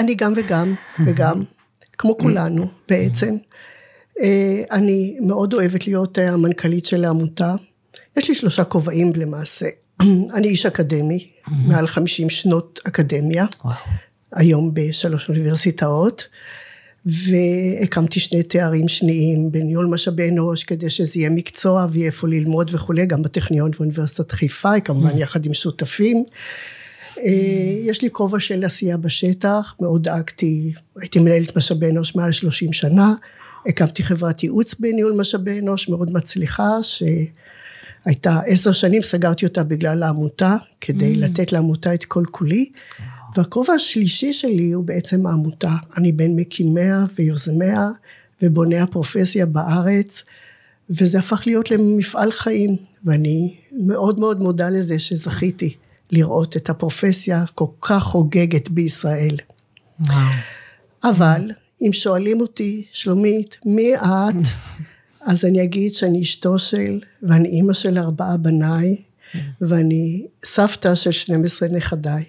אני גם וגם, וגם, כמו כולנו בעצם. אה, אני מאוד אוהבת להיות המנכ"לית של העמותה. יש לי שלושה כובעים למעשה. אני איש אקדמי, מעל 50 שנות אקדמיה. היום בשלוש אוניברסיטאות, והקמתי שני תארים שניים בניהול משאבי אנוש, כדי שזה יהיה מקצוע ויהיה איפה ללמוד וכולי, גם בטכניון ואוניברסיטת חיפה, כמובן יחד עם שותפים. אה, יש לי כובע של עשייה בשטח, מאוד דאגתי, הייתי מנהלת משאבי אנוש מעל 30 שנה, הקמתי חברת ייעוץ בניהול משאבי אנוש מאוד מצליחה, שהייתה עשר שנים, סגרתי אותה בגלל העמותה, כדי mm. לתת לעמותה את כל כולי. והכובע השלישי שלי הוא בעצם העמותה. אני בין מקימיה ויוזמיה ובוני הפרופסיה בארץ, וזה הפך להיות למפעל חיים, ואני מאוד מאוד מודה לזה שזכיתי. לראות את הפרופסיה כל כך חוגגת בישראל. וואו. אבל אם שואלים אותי, שלומית, מי את? אז אני אגיד שאני אשתו של, ואני אימא של ארבעה בניי, ואני סבתא של 12 נכדיי.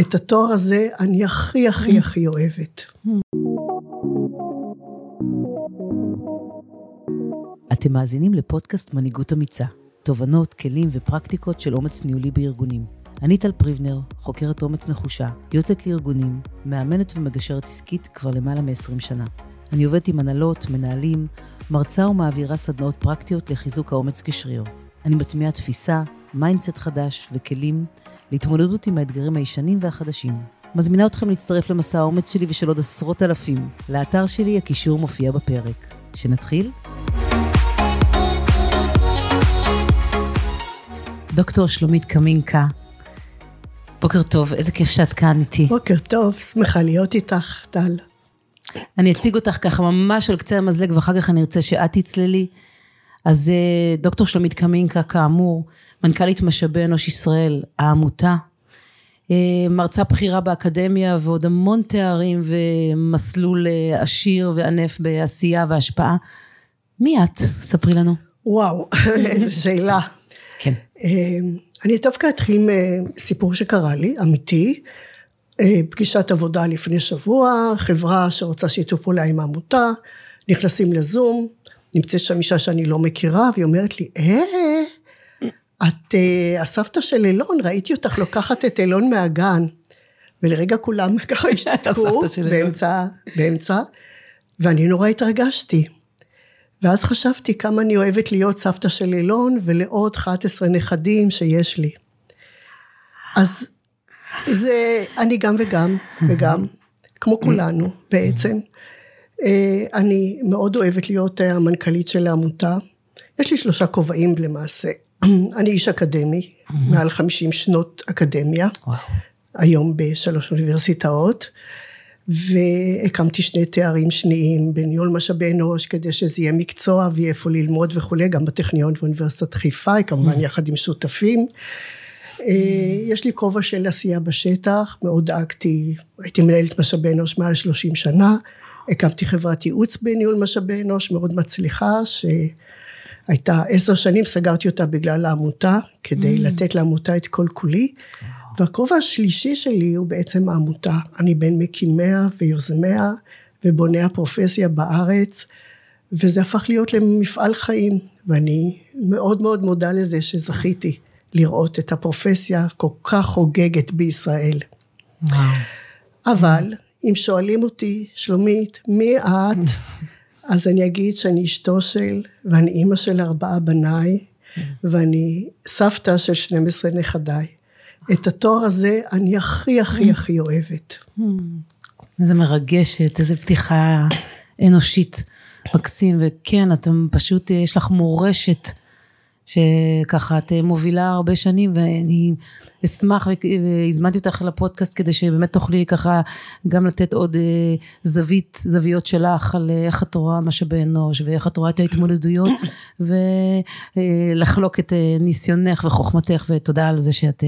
את התואר הזה אני הכי הכי הכי אוהבת. אתם מאזינים לפודקאסט מנהיגות אמיצה, תובנות, כלים ופרקטיקות של אומץ ניהולי בארגונים. אני טל פריבנר, חוקרת אומץ נחושה, יוצאת לארגונים, מאמנת ומגשרת עסקית כבר למעלה מ-20 שנה. אני עובדת עם הנהלות, מנהלים, מרצה ומעבירה סדנאות פרקטיות לחיזוק האומץ כשריר. אני מטמיעה תפיסה, mindset חדש וכלים להתמודדות עם האתגרים הישנים והחדשים. מזמינה אתכם להצטרף למסע האומץ שלי ושל עוד עשרות אלפים. לאתר שלי הקישור מופיע בפרק. שנתחיל? דוקטור שלומית קמינקה, בוקר טוב, איזה כיף שאת כאן איתי. בוקר טוב, שמחה להיות איתך, טל. אני אציג אותך ככה ממש על קצה המזלג, ואחר כך אני ארצה שאת תצללי. אז אה, דוקטור שלומית קמינקה, כאמור, מנכ"לית משאבי אנוש ישראל, העמותה, אה, מרצה בכירה באקדמיה ועוד המון תארים ומסלול אה, עשיר וענף בעשייה והשפעה. מי את? ספרי לנו. וואו, איזו שאלה. כן. אני דווקא אתחיל מסיפור שקרה לי, אמיתי. אה, פגישת עבודה לפני שבוע, חברה שרוצה שיתוף פעולה עם העמותה, נכנסים לזום, נמצאת שם אישה שאני לא מכירה, והיא אומרת לי, אה, את אה, הסבתא של אילון, ראיתי אותך לוקחת את אילון מהגן. ולרגע כולם ככה השתתקו באמצע, באמצע, ואני נורא התרגשתי. ואז חשבתי כמה אני אוהבת להיות סבתא של אילון ולעוד 11 נכדים שיש לי. אז זה, אני גם וגם, וגם, כמו כולנו בעצם. אה, אני מאוד אוהבת להיות המנכ"לית של העמותה. יש לי שלושה כובעים למעשה. אני איש אקדמי, מעל 50 שנות אקדמיה, היום בשלוש אוניברסיטאות. והקמתי שני תארים שניים בניהול משאבי אנוש כדי שזה יהיה מקצוע ויהיה איפה ללמוד וכולי, גם בטכניון ואוניברסיטת חיפה, כמובן mm. יחד עם שותפים. אה, יש לי כובע של עשייה בשטח, מאוד דאגתי, הייתי מנהלת משאבי אנוש מעל 30 שנה, הקמתי חברת ייעוץ בניהול משאבי אנוש מאוד מצליחה, שהייתה עשר שנים, סגרתי אותה בגלל העמותה, כדי mm. לתת לעמותה את כל כולי. והכובע השלישי שלי הוא בעצם העמותה. אני בין מקימיה ויוזמיה ובוני הפרופסיה בארץ, וזה הפך להיות למפעל חיים, ואני מאוד מאוד מודה לזה שזכיתי לראות את הפרופסיה כל כך חוגגת בישראל. וואו. אבל אם שואלים אותי, שלומית, מי את? אז אני אגיד שאני אשתו של, ואני אימא של ארבעה בניי, ואני סבתא של 12 נכדיי. את התואר הזה אני הכי הכי. הכי אוהבת. איזה מרגשת, איזה פתיחה אנושית מקסים, וכן, אתם פשוט, יש לך מורשת. שככה את מובילה הרבה שנים ואני אשמח והזמנתי אותך לפודקאסט כדי שבאמת תוכלי ככה גם לתת עוד אה, זווית, זוויות שלך על אה, איך את רואה משאבי אנוש ואיך את רואה את ההתמודדויות ולחלוק את אה, ניסיונך וחוכמתך ותודה על זה שאת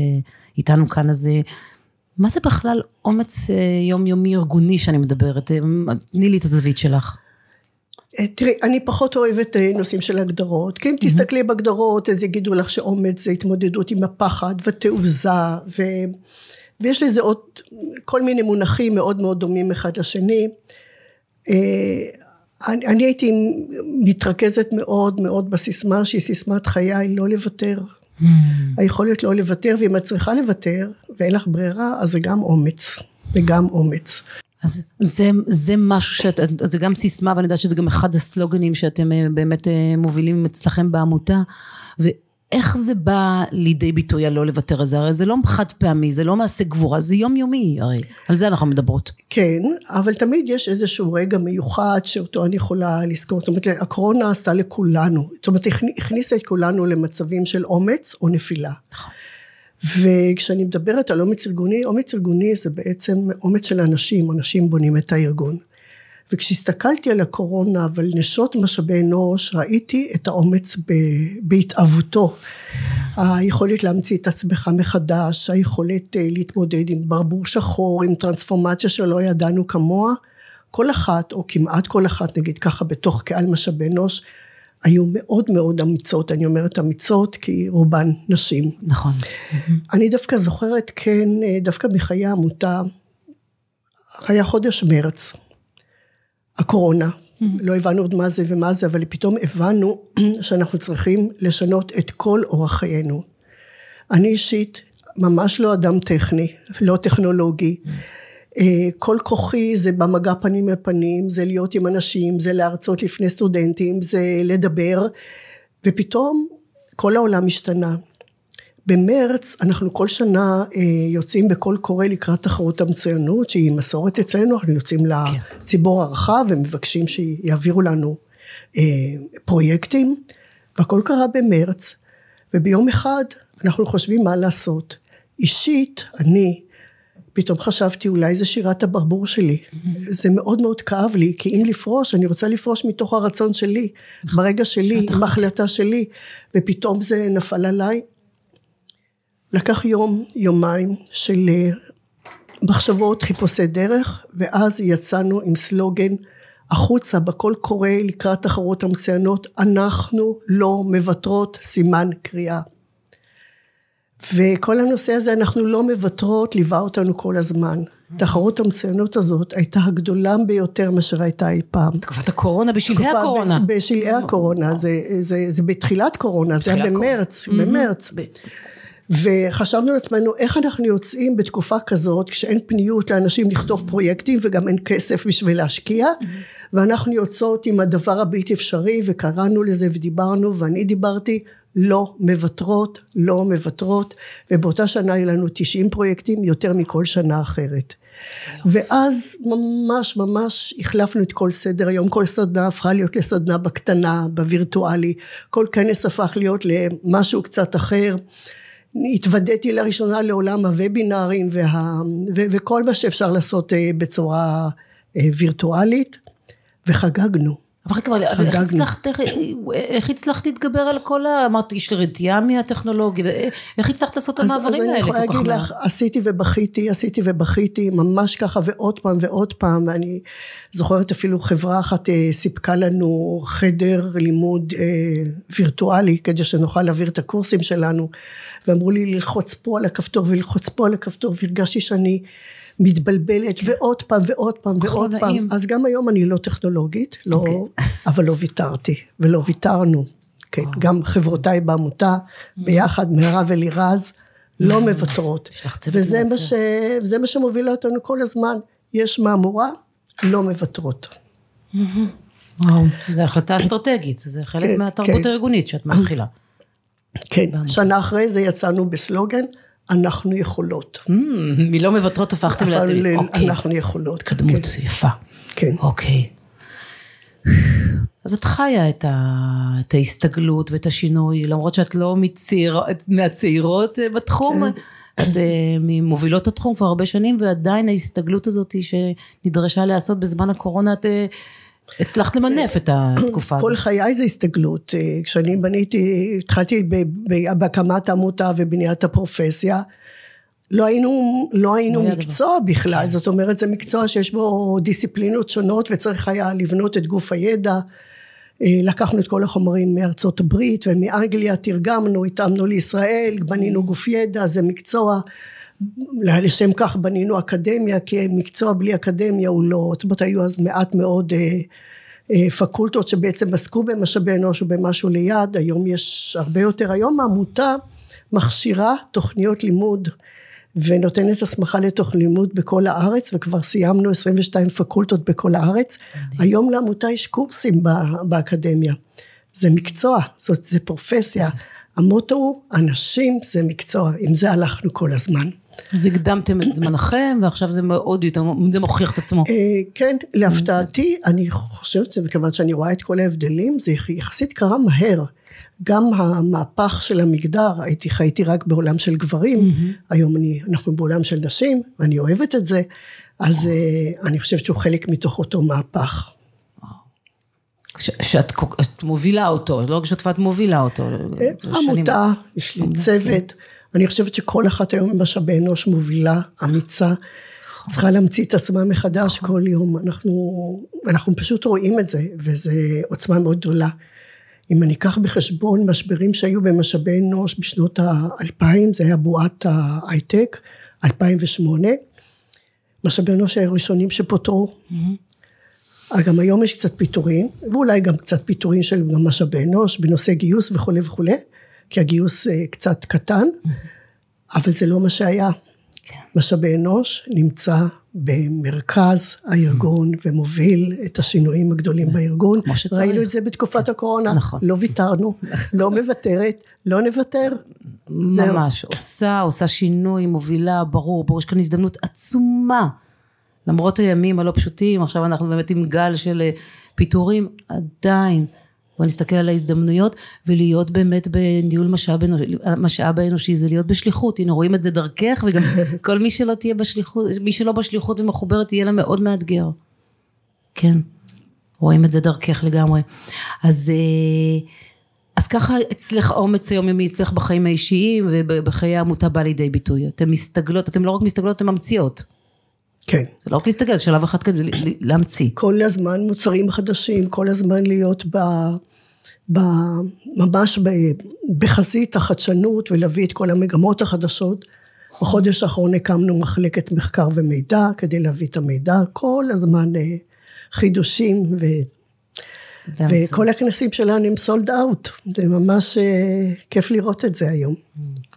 איתנו כאן אז מה זה בכלל אומץ יומיומי ארגוני שאני מדברת? תני לי את הזווית שלך. אה, תראי, אני פחות אוהבת אה, נושאים של הגדרות, כי אם mm-hmm. תסתכלי בהגדרות, אז יגידו לך שאומץ זה התמודדות עם הפחד ותעוזה ו... ויש לזה עוד כל מיני מונחים מאוד מאוד דומים אחד לשני. אה, אני, אני הייתי מתרכזת מאוד מאוד בסיסמה שהיא סיסמת חיי לא לוותר. Mm. היכולת לא לוותר ואם את צריכה לוותר ואין לך ברירה אז זה גם אומץ. זה גם אומץ. אז זה, זה משהו שאת, זה גם סיסמה ואני יודעת שזה גם אחד הסלוגנים שאתם אה, באמת אה, מובילים אצלכם בעמותה ואיך זה בא לידי ביטוי הלא לוותר על זה? הרי זה לא חד פעמי, זה לא מעשה גבורה, זה יומיומי הרי, על זה אנחנו מדברות. כן, אבל תמיד יש איזשהו רגע מיוחד שאותו אני יכולה לזכור, זאת אומרת הקורונה עשה לכולנו, זאת אומרת הכניסה את כולנו למצבים של אומץ או נפילה. נכון. וכשאני מדברת על אומץ ארגוני, אומץ ארגוני זה בעצם אומץ של אנשים, אנשים בונים את הארגון. וכשהסתכלתי על הקורונה ועל נשות משאבי אנוש, ראיתי את האומץ בהתאבותו. היכולת להמציא את עצמך מחדש, היכולת אה, להתמודד עם ברבור שחור, עם טרנספורמציה שלא ידענו כמוה. כל אחת, או כמעט כל אחת, נגיד ככה, בתוך קהל משאבי אנוש, היו מאוד מאוד אמיצות, אני אומרת אמיצות כי רובן נשים. נכון. אני דווקא זוכרת כן, דווקא בחיי העמותה, היה חודש מרץ, הקורונה. לא הבנו עוד מה זה ומה זה, אבל פתאום הבנו שאנחנו צריכים לשנות את כל אורח חיינו. אני אישית ממש לא אדם טכני, לא טכנולוגי. אה, כל כוחי זה במגע פנים אל פנים, זה להיות עם אנשים, זה להרצות לפני סטודנטים, זה לדבר, ופתאום כל העולם השתנה. במרץ אנחנו כל שנה אה, יוצאים בקול קורא לקראת תחרות המצוינות שהיא מסורת אצלנו, אנחנו יוצאים. לציבור הרחב ומבקשים שיעבירו לנו אה, פרויקטים והכל קרה במרץ וביום אחד אנחנו חושבים מה לעשות. אישית אני פתאום חשבתי אולי זה שירת הברבור שלי. זה מאוד מאוד כאב לי, כי אם לפרוש, אני רוצה לפרוש מתוך הרצון שלי, ברגע שלי, עם ההחלטה שלי, ופתאום זה נפל עליי. לקח יום, יומיים של אה, מחשבות, חיפושי דרך, ואז יצאנו עם סלוגן החוצה בקול קורא לקראת תחרות המצוינות, אנחנו לא מוותרות, סימן קריאה. וכל הנושא הזה, אנחנו לא מוותרות, ליווה אותנו כל הזמן. תחרות המצוינות הזאת הייתה הגדולה ביותר מאשר הייתה אי פעם. תקופת הקורונה, בשלהי הקורונה. בשלהי הקורונה, זה, זה, זה בתחילת קורונה, זה היה במרץ, במרץ. וחשבנו לעצמנו איך אנחנו יוצאים בתקופה כזאת כשאין פניות לאנשים לכתוב פרויקטים וגם אין כסף בשביל להשקיע ואנחנו יוצאות עם הדבר הבלתי אפשרי וקראנו לזה ודיברנו ואני דיברתי לא מוותרות, לא מוותרות, ובאותה שנה היו לנו 90 פרויקטים, יותר מכל שנה אחרת. ואז ממש ממש החלפנו את כל סדר היום, כל סדנה הפכה להיות לסדנה בקטנה, בווירטואלי, כל כנס הפך להיות למשהו קצת אחר. התוודעתי לראשונה לעולם הוובינארים וה, ו, וכל מה שאפשר לעשות אה, בצורה אה, וירטואלית, וחגגנו. אבל רגע, איך הצלחת, איך, איך הצלחת להתגבר על כל ה... אמרת, יש לי רתיעה מהטכנולוגיה, איך הצלחת לעשות את המעברים האלה כל כך מהר? אז אני יכולה להגיד לך, עשיתי ובכיתי, עשיתי ובכיתי, ממש ככה, ועוד פעם ועוד פעם, ואני זוכרת אפילו חברה אחת אה, סיפקה לנו חדר לימוד אה, וירטואלי, כדי שנוכל להעביר את הקורסים שלנו, ואמרו לי ללחוץ פה על הכפתור וללחוץ פה על הכפתור, והרגשתי שאני... מתבלבלת כן. ועוד פעם ועוד פעם ועוד פעם. אז גם היום אני לא טכנולוגית, לא, okay. אוקיי. אבל לא ויתרתי ולא ויתרנו. כן, oh. גם חברותיי בעמותה, mm. ביחד, מירב אלירז, לא mm. מוותרות. וזה מה, ש... מה שמוביל אותנו כל הזמן. יש מהמורה, לא מוותרות. Mm-hmm. וואו, זו החלטה אסטרטגית, זה חלק כן, מהתרבות כן. הארגונית שאת מתחילה. כן, שנה אחרי זה יצאנו בסלוגן, אנחנו יכולות. Mm, מלא מוותרות הפכתם לאתם. אוקיי. אנחנו יכולות. התקדמות כן. יפה. כן. אוקיי. אז את חיה את, ה, את ההסתגלות ואת השינוי, למרות שאת לא מצעיר, מהצעירות אה, בתחום, כן. את אה, ממובילות התחום כבר הרבה שנים, ועדיין ההסתגלות הזאת שנדרשה להיעשות בזמן הקורונה, את אה, הצלחת למנף את התקופה הזאת. כל חיי זה הסתגלות. אה, כשאני בניתי, התחלתי בהקמת העמותה ובניית הפרופסיה, לא היינו, לא היינו לא מקצוע בכלל, כן. זאת אומרת זה מקצוע שיש בו דיסציפלינות שונות וצריך היה לבנות את גוף הידע. לקחנו את כל החומרים מארצות הברית ומאנגליה, תרגמנו, התאמנו לישראל, בנינו גוף ידע, זה מקצוע, לשם כך בנינו אקדמיה, כי מקצוע בלי אקדמיה הוא לא, זאת אומרת היו אז מעט מאוד פקולטות שבעצם עסקו במשאבי אנוש ובמשהו ליד, היום יש הרבה יותר, היום העמותה מכשירה תוכניות לימוד ונותנת הסמכה לתוך לימוד בכל הארץ וכבר סיימנו 22 פקולטות בכל הארץ. היום לעמותה יש קורסים באקדמיה. זה מקצוע, זאת זה פרופסיה. המוטו הוא אנשים זה מקצוע, עם זה הלכנו כל הזמן. אז הקדמתם את זמנכם ועכשיו זה מאוד יותר, זה מוכיח את עצמו. כן, להפתעתי, אני חושבת שמכיוון שאני רואה את כל ההבדלים, זה יחסית קרה מהר. גם המהפך של המגדר, הייתי חייתי רק בעולם של גברים. היום אני, אנחנו בעולם של נשים, ואני אוהבת את זה, אז uh, אני חושבת שהוא חלק מתוך אותו מהפך. שאת את מובילה אותו, לא רק שותפה, את מובילה אותו. עמותה, יש לי צוות, אני חושבת שכל אחת היום במשאבי אנוש מובילה, אמיצה, צריכה להמציא את עצמה מחדש כל יום, אנחנו, אנחנו פשוט רואים את זה, וזו עוצמה מאוד גדולה. אם אני אקח בחשבון משברים שהיו במשאבי אנוש בשנות האלפיים, זה היה בועת ההייטק, 2008, משאבי אנוש היו הראשונים שפוטרו. Mm-hmm. גם היום יש קצת פיטורים, ואולי גם קצת פיטורים של משאבי אנוש בנושא גיוס וכולי וכולי, כי הגיוס אה, קצת קטן. אבל זה לא מה שהיה. כן. משאבי אנוש נמצא במרכז הארגון. ומוביל את השינויים הגדולים mm. בארגון. ראינו את זה בתקופת כן. הקורונה. נכון. לא ויתרנו, לא מוותרת, לא נוותר. ממש, עושה, עושה שינוי, מובילה, ברור, ברור, יש כאן הזדמנות עצומה. למרות הימים הלא פשוטים, עכשיו אנחנו באמת עם גל של אה, פיטורים, עדיין. בוא נסתכל על ההזדמנויות ולהיות באמת בניהול משאב, משאב האנושי זה להיות בשליחות. הנה רואים את זה דרכך וגם כל מי שלא תהיה בשליחות מי שלא בשליחות ומחוברת יהיה לה מאוד מאתגר. כן רואים את זה דרכך לגמרי. אז אה, אז ככה אצלך אומץ היומיומי אצלך בחיים האישיים ובחיי העמותה בא לידי ביטוי. אתן מסתגלות אתן לא רק מסתגלות אתן ממציאות כן. זה לא רק להסתכל, זה שלב אחד כדי להמציא. כל הזמן מוצרים חדשים, כל הזמן להיות ב... ממש בחזית החדשנות ולהביא את כל המגמות החדשות. בחודש האחרון הקמנו מחלקת מחקר ומידע כדי להביא את המידע, כל הזמן אה, חידושים ו... וכל הכנסים שלנו הם סולד אאוט, זה ממש אה, כיף לראות את זה היום.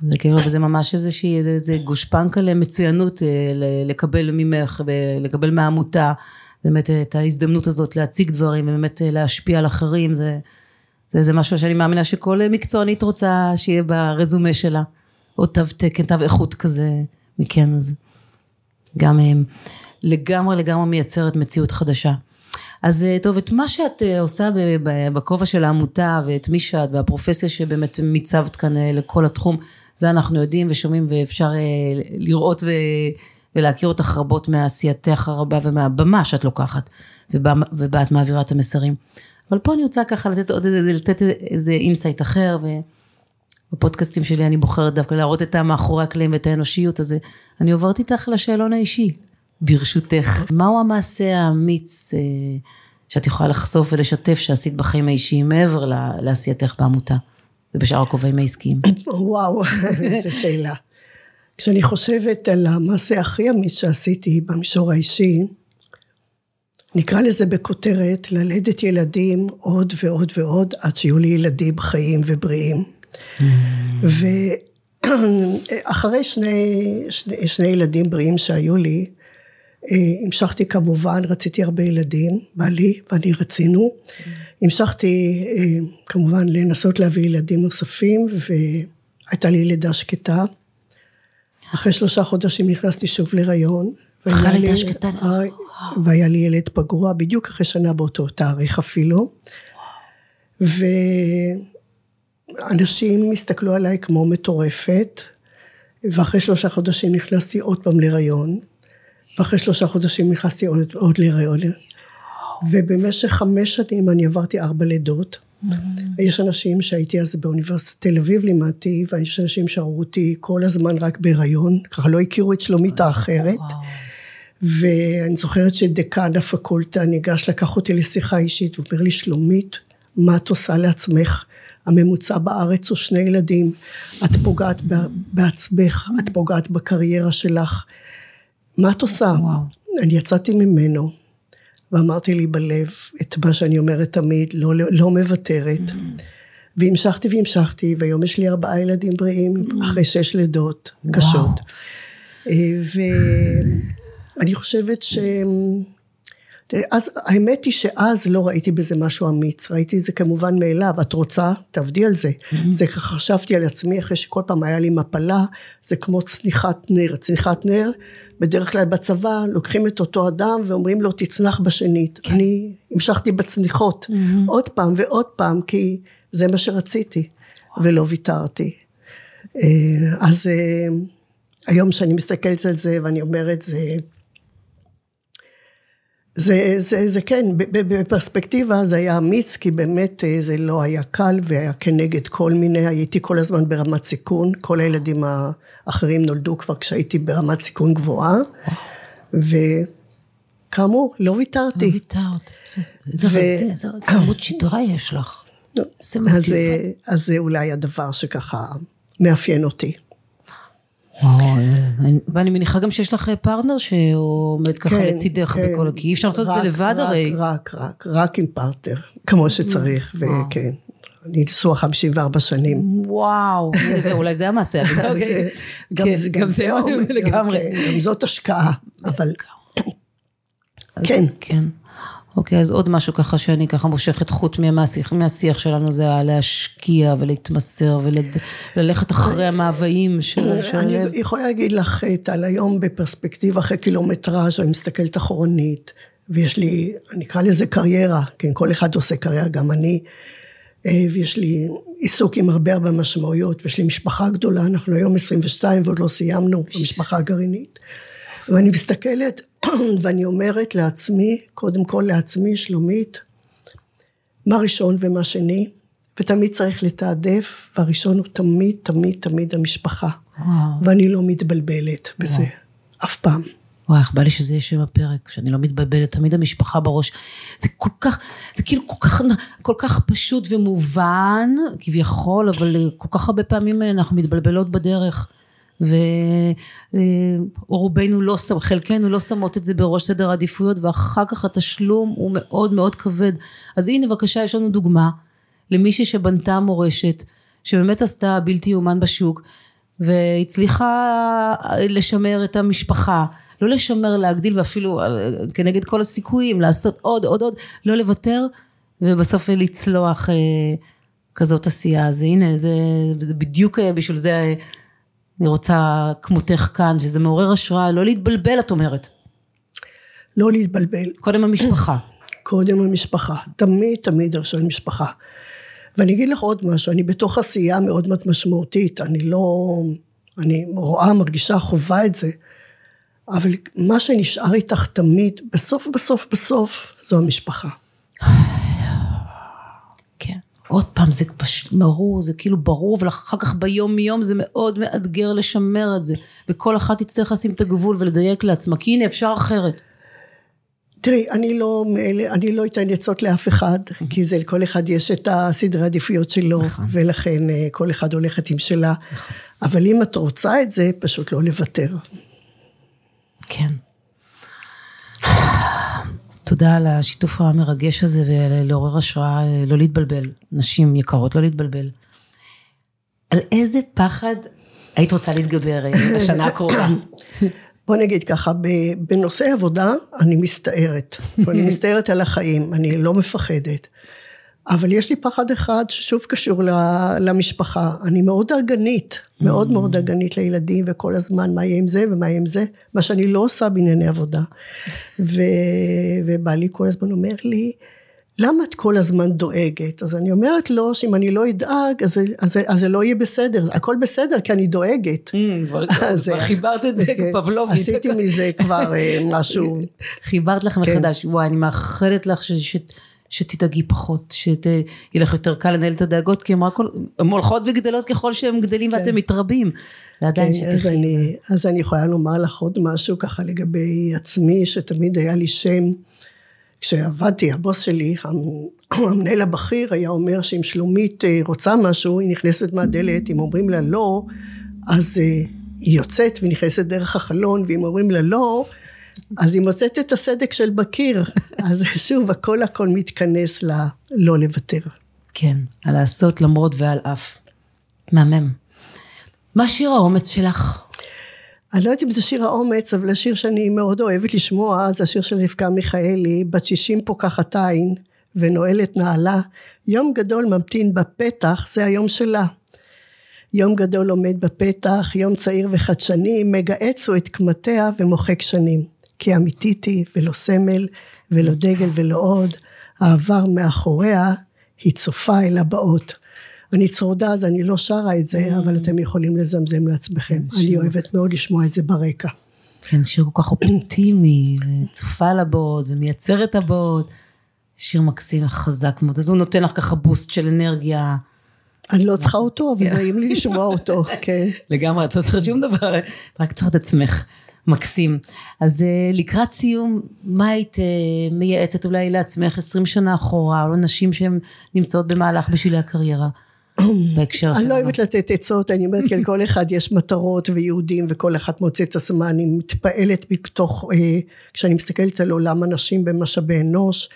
זה כאילו, וזה ממש איזושהי, איזה גושפנקה למצוינות אה, לקבל ממך ולקבל מהעמותה, באמת את ההזדמנות הזאת להציג דברים ובאמת להשפיע על אחרים, זה... זה, זה משהו שאני מאמינה שכל מקצוענית רוצה שיהיה ברזומה שלה, או תו תקן, תו איכות כזה מכן, אז גם הם לגמרי לגמרי מייצרת מציאות חדשה. אז אה, טוב, את מה שאת אה, עושה בכובע של העמותה ואת מי שאת והפרופסיה שבאמת מיצבת כאן אה, לכל התחום, זה אנחנו יודעים ושומעים ואפשר לראות ו... ולהכיר אותך רבות מעשייתך הרבה ומהבמה שאת לוקחת ובה את מעבירה את המסרים. אבל פה אני רוצה ככה לתת עוד איזה, לתת איזה insight אחר, ובפודקאסטים שלי אני בוחרת דווקא להראות את המאחורי הקלעים ואת האנושיות, אז אני עוברת איתך לשאלון האישי, ברשותך. מהו המעשה האמיץ אה, שאת יכולה לחשוף ולשתף שעשית בחיים האישיים מעבר לעשייתך בעמותה ובשאר הכובעים העסקיים? וואו, איזה שאלה. כשאני חושבת על המעשה הכי אמיץ שעשיתי במישור האישי, נקרא לזה בכותרת, ללדת ילדים עוד ועוד ועוד, עד שיהיו לי ילדים חיים ובריאים. Mm. ואחרי שני, שני, שני ילדים בריאים שהיו לי, המשכתי כמובן, רציתי הרבה ילדים, בעלי ואני רצינו. המשכתי אה, כמובן לנסות להביא ילדים נוספים, והייתה לי לידה שקטה. אחרי שלושה חודשים נכנסתי שוב להיריון. אחרי לידה שקטה. והיה לי ילד פגוע בדיוק אחרי שנה באותו תאריך אפילו. ואנשים הסתכלו עליי כמו מטורפת, ואחרי שלושה חודשים נכנסתי עוד פעם להיריון, ואחרי שלושה חודשים נכנסתי עוד, עוד להיריון. ובמשך חמש שנים אני עברתי ארבע לידות. Mm-hmm. יש אנשים שהייתי אז באוניברסיטת תל אביב לימדתי, ויש אנשים שראו אותי כל הזמן רק בהיריון, ככה לא הכירו את שלומית האחרת. ואני זוכרת שדקן הפקולטה ניגש לקח אותי לשיחה אישית, ואומר לי, שלומית, מה את עושה לעצמך? הממוצע בארץ הוא שני ילדים, את פוגעת בעצמך, את פוגעת בקריירה שלך. מה את עושה? וואו. אני יצאתי ממנו, ואמרתי לי בלב את מה שאני אומרת תמיד, לא, לא מוותרת. Mm-hmm. והמשכתי והמשכתי, והיום יש לי ארבעה ילדים בריאים, mm-hmm. אחרי שש לידות קשות. וואו. ואני חושבת ש... אז האמת היא שאז לא ראיתי בזה משהו אמיץ, ראיתי את זה כמובן מאליו, את רוצה, תעבדי על זה. Mm-hmm. זה ככה חשבתי על עצמי אחרי שכל פעם היה לי מפלה, זה כמו צניחת נר. צניחת נר, בדרך כלל בצבא לוקחים את אותו אדם ואומרים לו תצנח בשנית. כן. אני המשכתי בצניחות mm-hmm. עוד פעם ועוד פעם, כי זה מה שרציתי, ולא ויתרתי. אה, אז אה, היום שאני מסתכלת על זה ואני אומרת, זה... זה, זה, זה כן, בפרספקטיבה זה היה אמיץ, כי באמת אה, זה לא היה קל והיה כנגד כל מיני, הייתי כל הזמן ברמת סיכון, כל הילדים האחרים נולדו כבר כשהייתי ברמת סיכון גבוהה, וכאמור, לא ויתרתי. לא ויתרת, זה עמוד שדרה יש לך. לא. אז, אז זה אולי הדבר שככה מאפיין אותי. ואני מניחה גם שיש לך פרטנר שעומד ככה כן, לצידך כן. בכל, כי אי אפשר לעשות את זה לבד הרי. רק, רק, רק עם פרטנר, כמו שצריך, וכן. אני נשואה 54 שנים. וואו, אולי זה המעשה. אוקיי. גם זה לגמרי. גם זאת השקעה, אבל... כן. כן. אוקיי, אז עוד משהו ככה שאני ככה מושכת חוט מהשיח, מהשיח שלנו זה להשקיע ולהתמסר וללכת אחרי המאוויים של הלב. אני יכולה להגיד לך, טל, היום בפרספקטיבה אחרי קילומטראז' אני מסתכלת אחורנית, ויש לי, אני אקרא לזה קריירה, כן, כל אחד עושה קריירה, גם אני, אה, ויש לי עיסוק עם הרבה הרבה משמעויות, ויש לי משפחה גדולה, אנחנו היום 22 ועוד לא סיימנו, המשפחה הגרעינית. ואני מסתכלת ואני אומרת לעצמי, קודם כל לעצמי, שלומית, מה ראשון ומה שני, ותמיד צריך לתעדף, והראשון הוא תמיד, תמיד, תמיד המשפחה. וואו. ואני לא מתבלבלת בזה, וואו. אף פעם. וואי, איך בא לי שזה יהיה שם הפרק, שאני לא מתבלבלת, תמיד המשפחה בראש. זה כל כך, זה כאילו כל כך, כל כך פשוט ומובן, כביכול, אבל כל כך הרבה פעמים אנחנו מתבלבלות בדרך. ורובנו לא שם, חלקנו לא שמות את זה בראש סדר העדיפויות ואחר כך התשלום הוא מאוד מאוד כבד. אז הנה בבקשה יש לנו דוגמה למישהי שבנתה מורשת, שבאמת עשתה בלתי יאומן בשוק והצליחה לשמר את המשפחה. לא לשמר, להגדיל ואפילו כנגד כל הסיכויים לעשות עוד עוד עוד, לא לוותר ובסוף לצלוח אה, כזאת עשייה. אז הנה זה, זה בדיוק אה, בשביל זה אני רוצה כמותך כאן, שזה מעורר השראה, לא להתבלבל את אומרת. לא להתבלבל. קודם המשפחה. קודם המשפחה, תמיד תמיד ראשון משפחה. ואני אגיד לך עוד משהו, אני בתוך עשייה מאוד מאוד משמעותית, אני לא, אני רואה, מרגישה, חווה את זה, אבל מה שנשאר איתך תמיד, בסוף בסוף בסוף, זו המשפחה. עוד פעם, זה פשוט ברור, זה כאילו ברור, ואחר כך ביום יום זה מאוד מאתגר לשמר את זה. וכל אחת תצטרך לשים את הגבול ולדייק לעצמה, כי הנה אפשר אחרת. תראי, אני לא אני לא אתן עצות לאף אחד, כי זה לכל אחד יש את הסדרי העדיפויות שלו, נכון. ולכן אה, כל אחד הולכת עם שלה. נכון. אבל אם את רוצה את זה, פשוט לא לוותר. כן. תודה על השיתוף המרגש הזה ולעורר השראה, לא להתבלבל, נשים יקרות, לא להתבלבל. על איזה פחד היית רוצה להתגבר אה, בשנה הקרובה? בוא נגיד ככה, בנושא עבודה אני מסתערת. אני מסתערת על החיים, אני לא מפחדת. אבל יש לי פחד אחד ששוב קשור למשפחה. אני מאוד דאגנית, מאוד מאוד דאגנית לילדים, וכל הזמן מה יהיה עם זה ומה יהיה עם זה, מה שאני לא עושה בענייני עבודה. ו... ובעלי כל הזמן אומר לי, למה את כל הזמן דואגת? אז אני אומרת לו שאם אני לא אדאג, אז, אז, אז זה לא יהיה בסדר, הכל בסדר כי אני דואגת. Mm, כבר חיברת את זה כפבלובית. עשיתי מזה כבר אה, משהו. חיברת לך כן. מחדש, וואי, אני מאחלת לך ש... שתדאגי פחות, שיהיה לך יותר קל לנהל את הדאגות, כי הן הולכות וגדלות ככל שהן גדלים כן. ואתם מתרבים. ועדיין כן, שתחי. אז אני, אז אני יכולה לומר לך עוד משהו ככה לגבי עצמי, שתמיד היה לי שם, כשעבדתי, הבוס שלי, המנהל הבכיר היה אומר שאם שלומית אה, רוצה משהו, היא נכנסת מהדלת, אם אומרים לה לא, אז אה, היא יוצאת ונכנסת דרך החלון, ואם אומרים לה לא, אז היא מוצאת את הסדק של בקיר. אז שוב, הכל הכל מתכנס ללא לוותר. כן, על לעשות למרות ועל אף. מהמם. מה שיר האומץ שלך? אני לא יודעת אם זה שיר האומץ, אבל השיר שאני מאוד אוהבת לשמוע, זה השיר של רבקה מיכאלי, בת שישים פוקחת עין, ונועלת נעלה. יום גדול ממתין בפתח, זה היום שלה. יום גדול עומד בפתח, יום צעיר וחדשני, מגהץ הוא את קמטיה ומוחק שנים. כי אמיתית היא, ולא סמל, ולא דגל ולא עוד. העבר מאחוריה, היא צופה אל הבאות. אני צרודה אז אני לא שרה את זה, אבל אתם יכולים לזמזם לעצמכם. אני אוהבת מאוד לשמוע את זה ברקע. כן, שיר כל כך אופטימי, צופה על הבאות ומייצר את הבאות. שיר מקסים, חזק מאוד. אז הוא נותן לך ככה בוסט של אנרגיה. אני לא צריכה אותו, אבל נעים לי לשמוע אותו, כן. לגמרי, את לא צריכה שום דבר, רק צריכה את עצמך. מקסים. אז אה, לקראת סיום, מה היית אה, מייעצת אולי לעצמך 20 שנה אחורה, או לנשים שהן נמצאות במהלך בשבילי הקריירה? בהקשר שלנו. אני לא אוהבת לתת עצות, אני אומרת כי לכל אחד יש מטרות ויהודים וכל אחד מוצא את עצמה, אני מתפעלת מתוך, אה, כשאני מסתכלת על עולם הנשים במשאבי אנוש,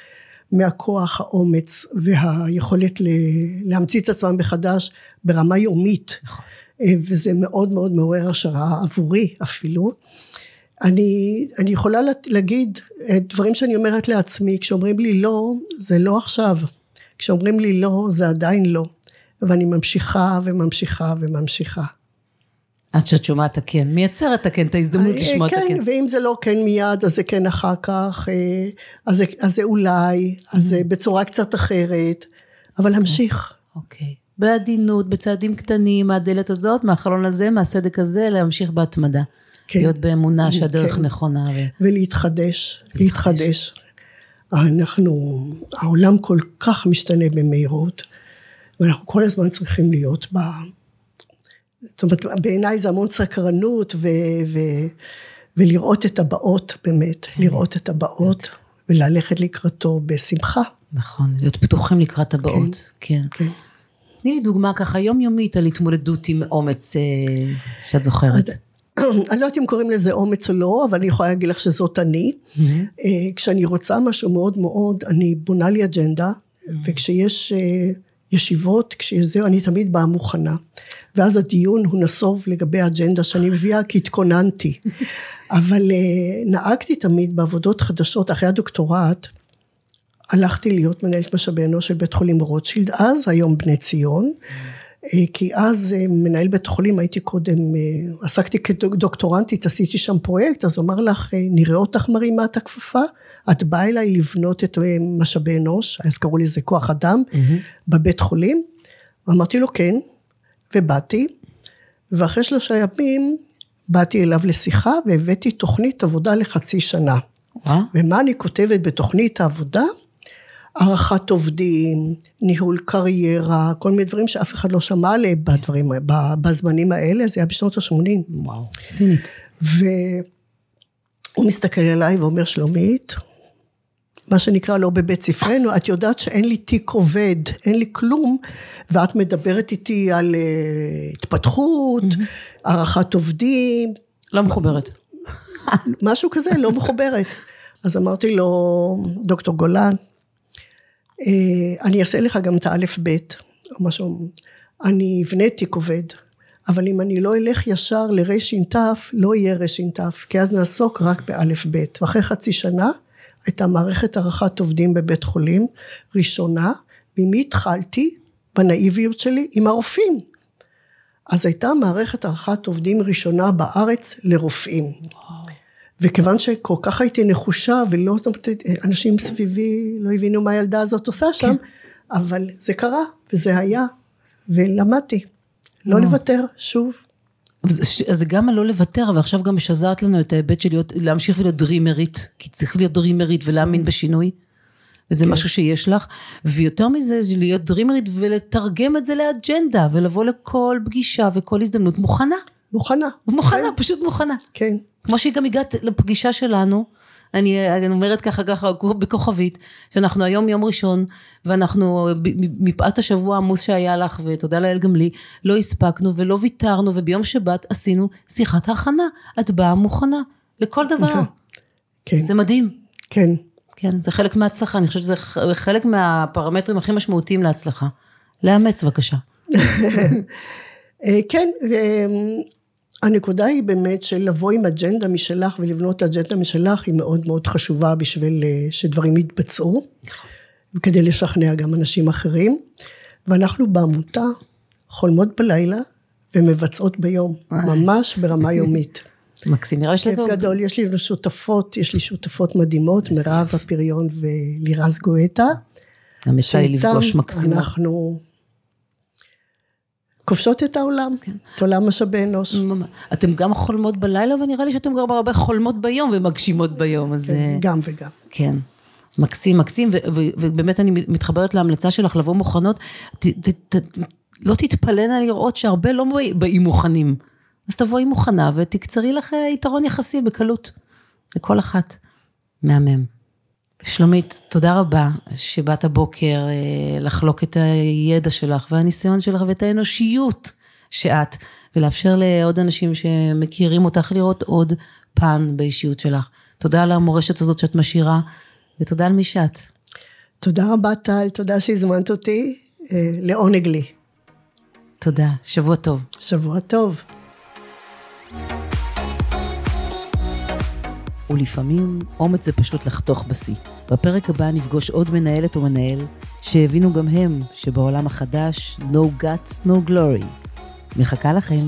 מהכוח, האומץ והיכולת להמציא את עצמם מחדש ברמה יומית. נכון. וזה מאוד מאוד מעורר השראה עבורי אפילו. אני, אני יכולה להגיד דברים שאני אומרת לעצמי, כשאומרים לי לא, זה לא עכשיו. כשאומרים לי לא, זה עדיין לא. ואני ממשיכה וממשיכה וממשיכה. עד שאת שומעת הכן, מייצרת הכן, את ההזדמנות אה, לשמוע את הכן. כן, ואם זה לא כן מיד, אז זה כן אחר כך, אה, אז זה, אז זה אולי, אז זה בצורה קצת אחרת, אבל להמשיך. אוקיי. בעדינות, בצעדים קטנים, מהדלת הזאת, מהחלון הזה, מהסדק הזה, להמשיך בהתמדה. כן. להיות באמונה שהדרך כן. נכונה. ו... ולהתחדש, להתחדש. אנחנו, העולם כל כך משתנה במהירות, ואנחנו כל הזמן צריכים להיות ב... זאת אומרת, בעיניי זה המון סקרנות ו... ו... ולראות את הבאות באמת, כן. לראות את הבאות וללכת לקראתו בשמחה. נכון, להיות פתוחים לקראת הבאות, כן. כן. כן. תני לי דוגמה ככה יומיומית על התמודדות עם אומץ אה, שאת זוכרת. אני לא יודעת אם קוראים לזה אומץ או לא, אבל אני יכולה להגיד לך שזאת אני. Mm-hmm. כשאני רוצה משהו מאוד מאוד, אני בונה לי אג'נדה, mm-hmm. וכשיש אה, ישיבות, כשזהו, אני תמיד באה מוכנה. ואז הדיון הוא נסוב לגבי האג'נדה שאני מביאה, כי התכוננתי. אבל אה, נהגתי תמיד בעבודות חדשות, אחרי הדוקטורט, הלכתי להיות מנהלת משאבי אנוש של בית חולים רוטשילד, אז היום בני ציון. אה, כי אז אה, מנהל בית חולים, הייתי קודם, אה, עסקתי כדוקטורנטית, עשיתי שם פרויקט, אז הוא אמר לך, נראה אותך מרימה את הכפפה, את באה אליי לבנות את משאבי אנוש, אז קראו לזה כוח אדם, mm-hmm. בבית חולים, אמרתי לו כן, ובאתי, ואחרי שלושה ימים באתי אליו לשיחה והבאתי תוכנית עבודה לחצי שנה. ומה אני כותבת בתוכנית העבודה? הערכת עובדים, ניהול קריירה, כל מיני דברים שאף אחד לא שמע עליהם בדברים, בזמנים האלה, זה היה בשנות ה-80. וואו, סינית. והוא מסתכל עליי ואומר, שלומית, מה שנקרא לא בבית ספרנו, את יודעת שאין לי תיק עובד, אין לי כלום, ואת מדברת איתי על uh, התפתחות, הערכת עובדים. לא מחוברת. משהו כזה, לא מחוברת. אז אמרתי לו, דוקטור גולן, אני אעשה לך גם את האלף-בית, או משהו, אני אבנה תיק עובד, אבל אם אני לא אלך ישר לרש"ת, לא יהיה רש"ת, כי אז נעסוק רק באלף-בית. ואחרי חצי שנה הייתה מערכת הערכת עובדים בבית חולים, ראשונה, ועם התחלתי? בנאיביות שלי, עם הרופאים. אז הייתה מערכת הערכת עובדים ראשונה בארץ לרופאים. וכיוון שכל כך הייתי נחושה ולא, אנשים סביבי לא הבינו מה הילדה הזאת עושה שם, כן. אבל זה קרה וזה היה, ולמדתי. לא לוותר, שוב. אז זה גם הלא לוותר, ועכשיו גם משזרת לנו את ההיבט של להיות, להמשיך ולהיות דרימרית, כי צריך להיות דרימרית ולהאמין בשינוי. וזה כן. משהו שיש לך, ויותר מזה, להיות דרימרית ולתרגם את זה לאג'נדה, ולבוא לכל פגישה וכל הזדמנות מוכנה. מוכנה. מוכנה, כן. פשוט מוכנה. כן. כמו שהיא גם הגעת לפגישה שלנו, אני, אני אומרת ככה ככה בכוכבית, שאנחנו היום יום ראשון, ואנחנו מפאת השבוע העמוס שהיה לך, ותודה לאל גם לי, לא הספקנו ולא ויתרנו, וביום שבת עשינו שיחת הכנה. את באה מוכנה לכל דבר. כן. זה מדהים. כן. כן, זה חלק מההצלחה, אני חושבת שזה חלק מהפרמטרים הכי משמעותיים להצלחה. לאמץ בבקשה. אה, כן, הנקודה היא באמת של לבוא עם אג'נדה משלך ולבנות אג'נדה משלך היא מאוד מאוד חשובה בשביל אה, שדברים יתבצעו, וכדי לשכנע גם אנשים אחרים. ואנחנו בעמותה חולמות בלילה ומבצעות ביום, ממש ברמה יומית. מקסים, נראה לי כיף גדול, יש לי שותפות, יש לי שותפות מדהימות, מירב הפריון ולירז גואטה. גם יצא לי לפגוש מקסימה. אנחנו כובשות את העולם, כן. את עולם משאבי אנוש. אתם גם חולמות בלילה, ונראה לי שאתם גם הרבה חולמות ביום ומגשימות ביום, אז... כן, אה, גם וגם. כן. מקסים, מקסים, ובאמת אני מתחברת להמלצה שלך לבוא מוכנות. לא תתפלאנה לראות שהרבה לא באים מוכנים. אז תבואי מוכנה ותקצרי לך יתרון יחסי בקלות. לכל אחת. מהמם. שלומית, תודה רבה שבאת הבוקר אה, לחלוק את הידע שלך והניסיון שלך ואת האנושיות שאת, ולאפשר לעוד אנשים שמכירים אותך לראות עוד פן באישיות שלך. תודה על המורשת הזאת שאת משאירה, ותודה על מי שאת. תודה רבה טל, תודה שהזמנת אותי, אה, לעונג לי. תודה, שבוע טוב. שבוע טוב. ולפעמים אומץ זה פשוט לחתוך בשיא. בפרק הבא נפגוש עוד מנהלת או מנהל שהבינו גם הם שבעולם החדש no guts no glory. מחכה לכם.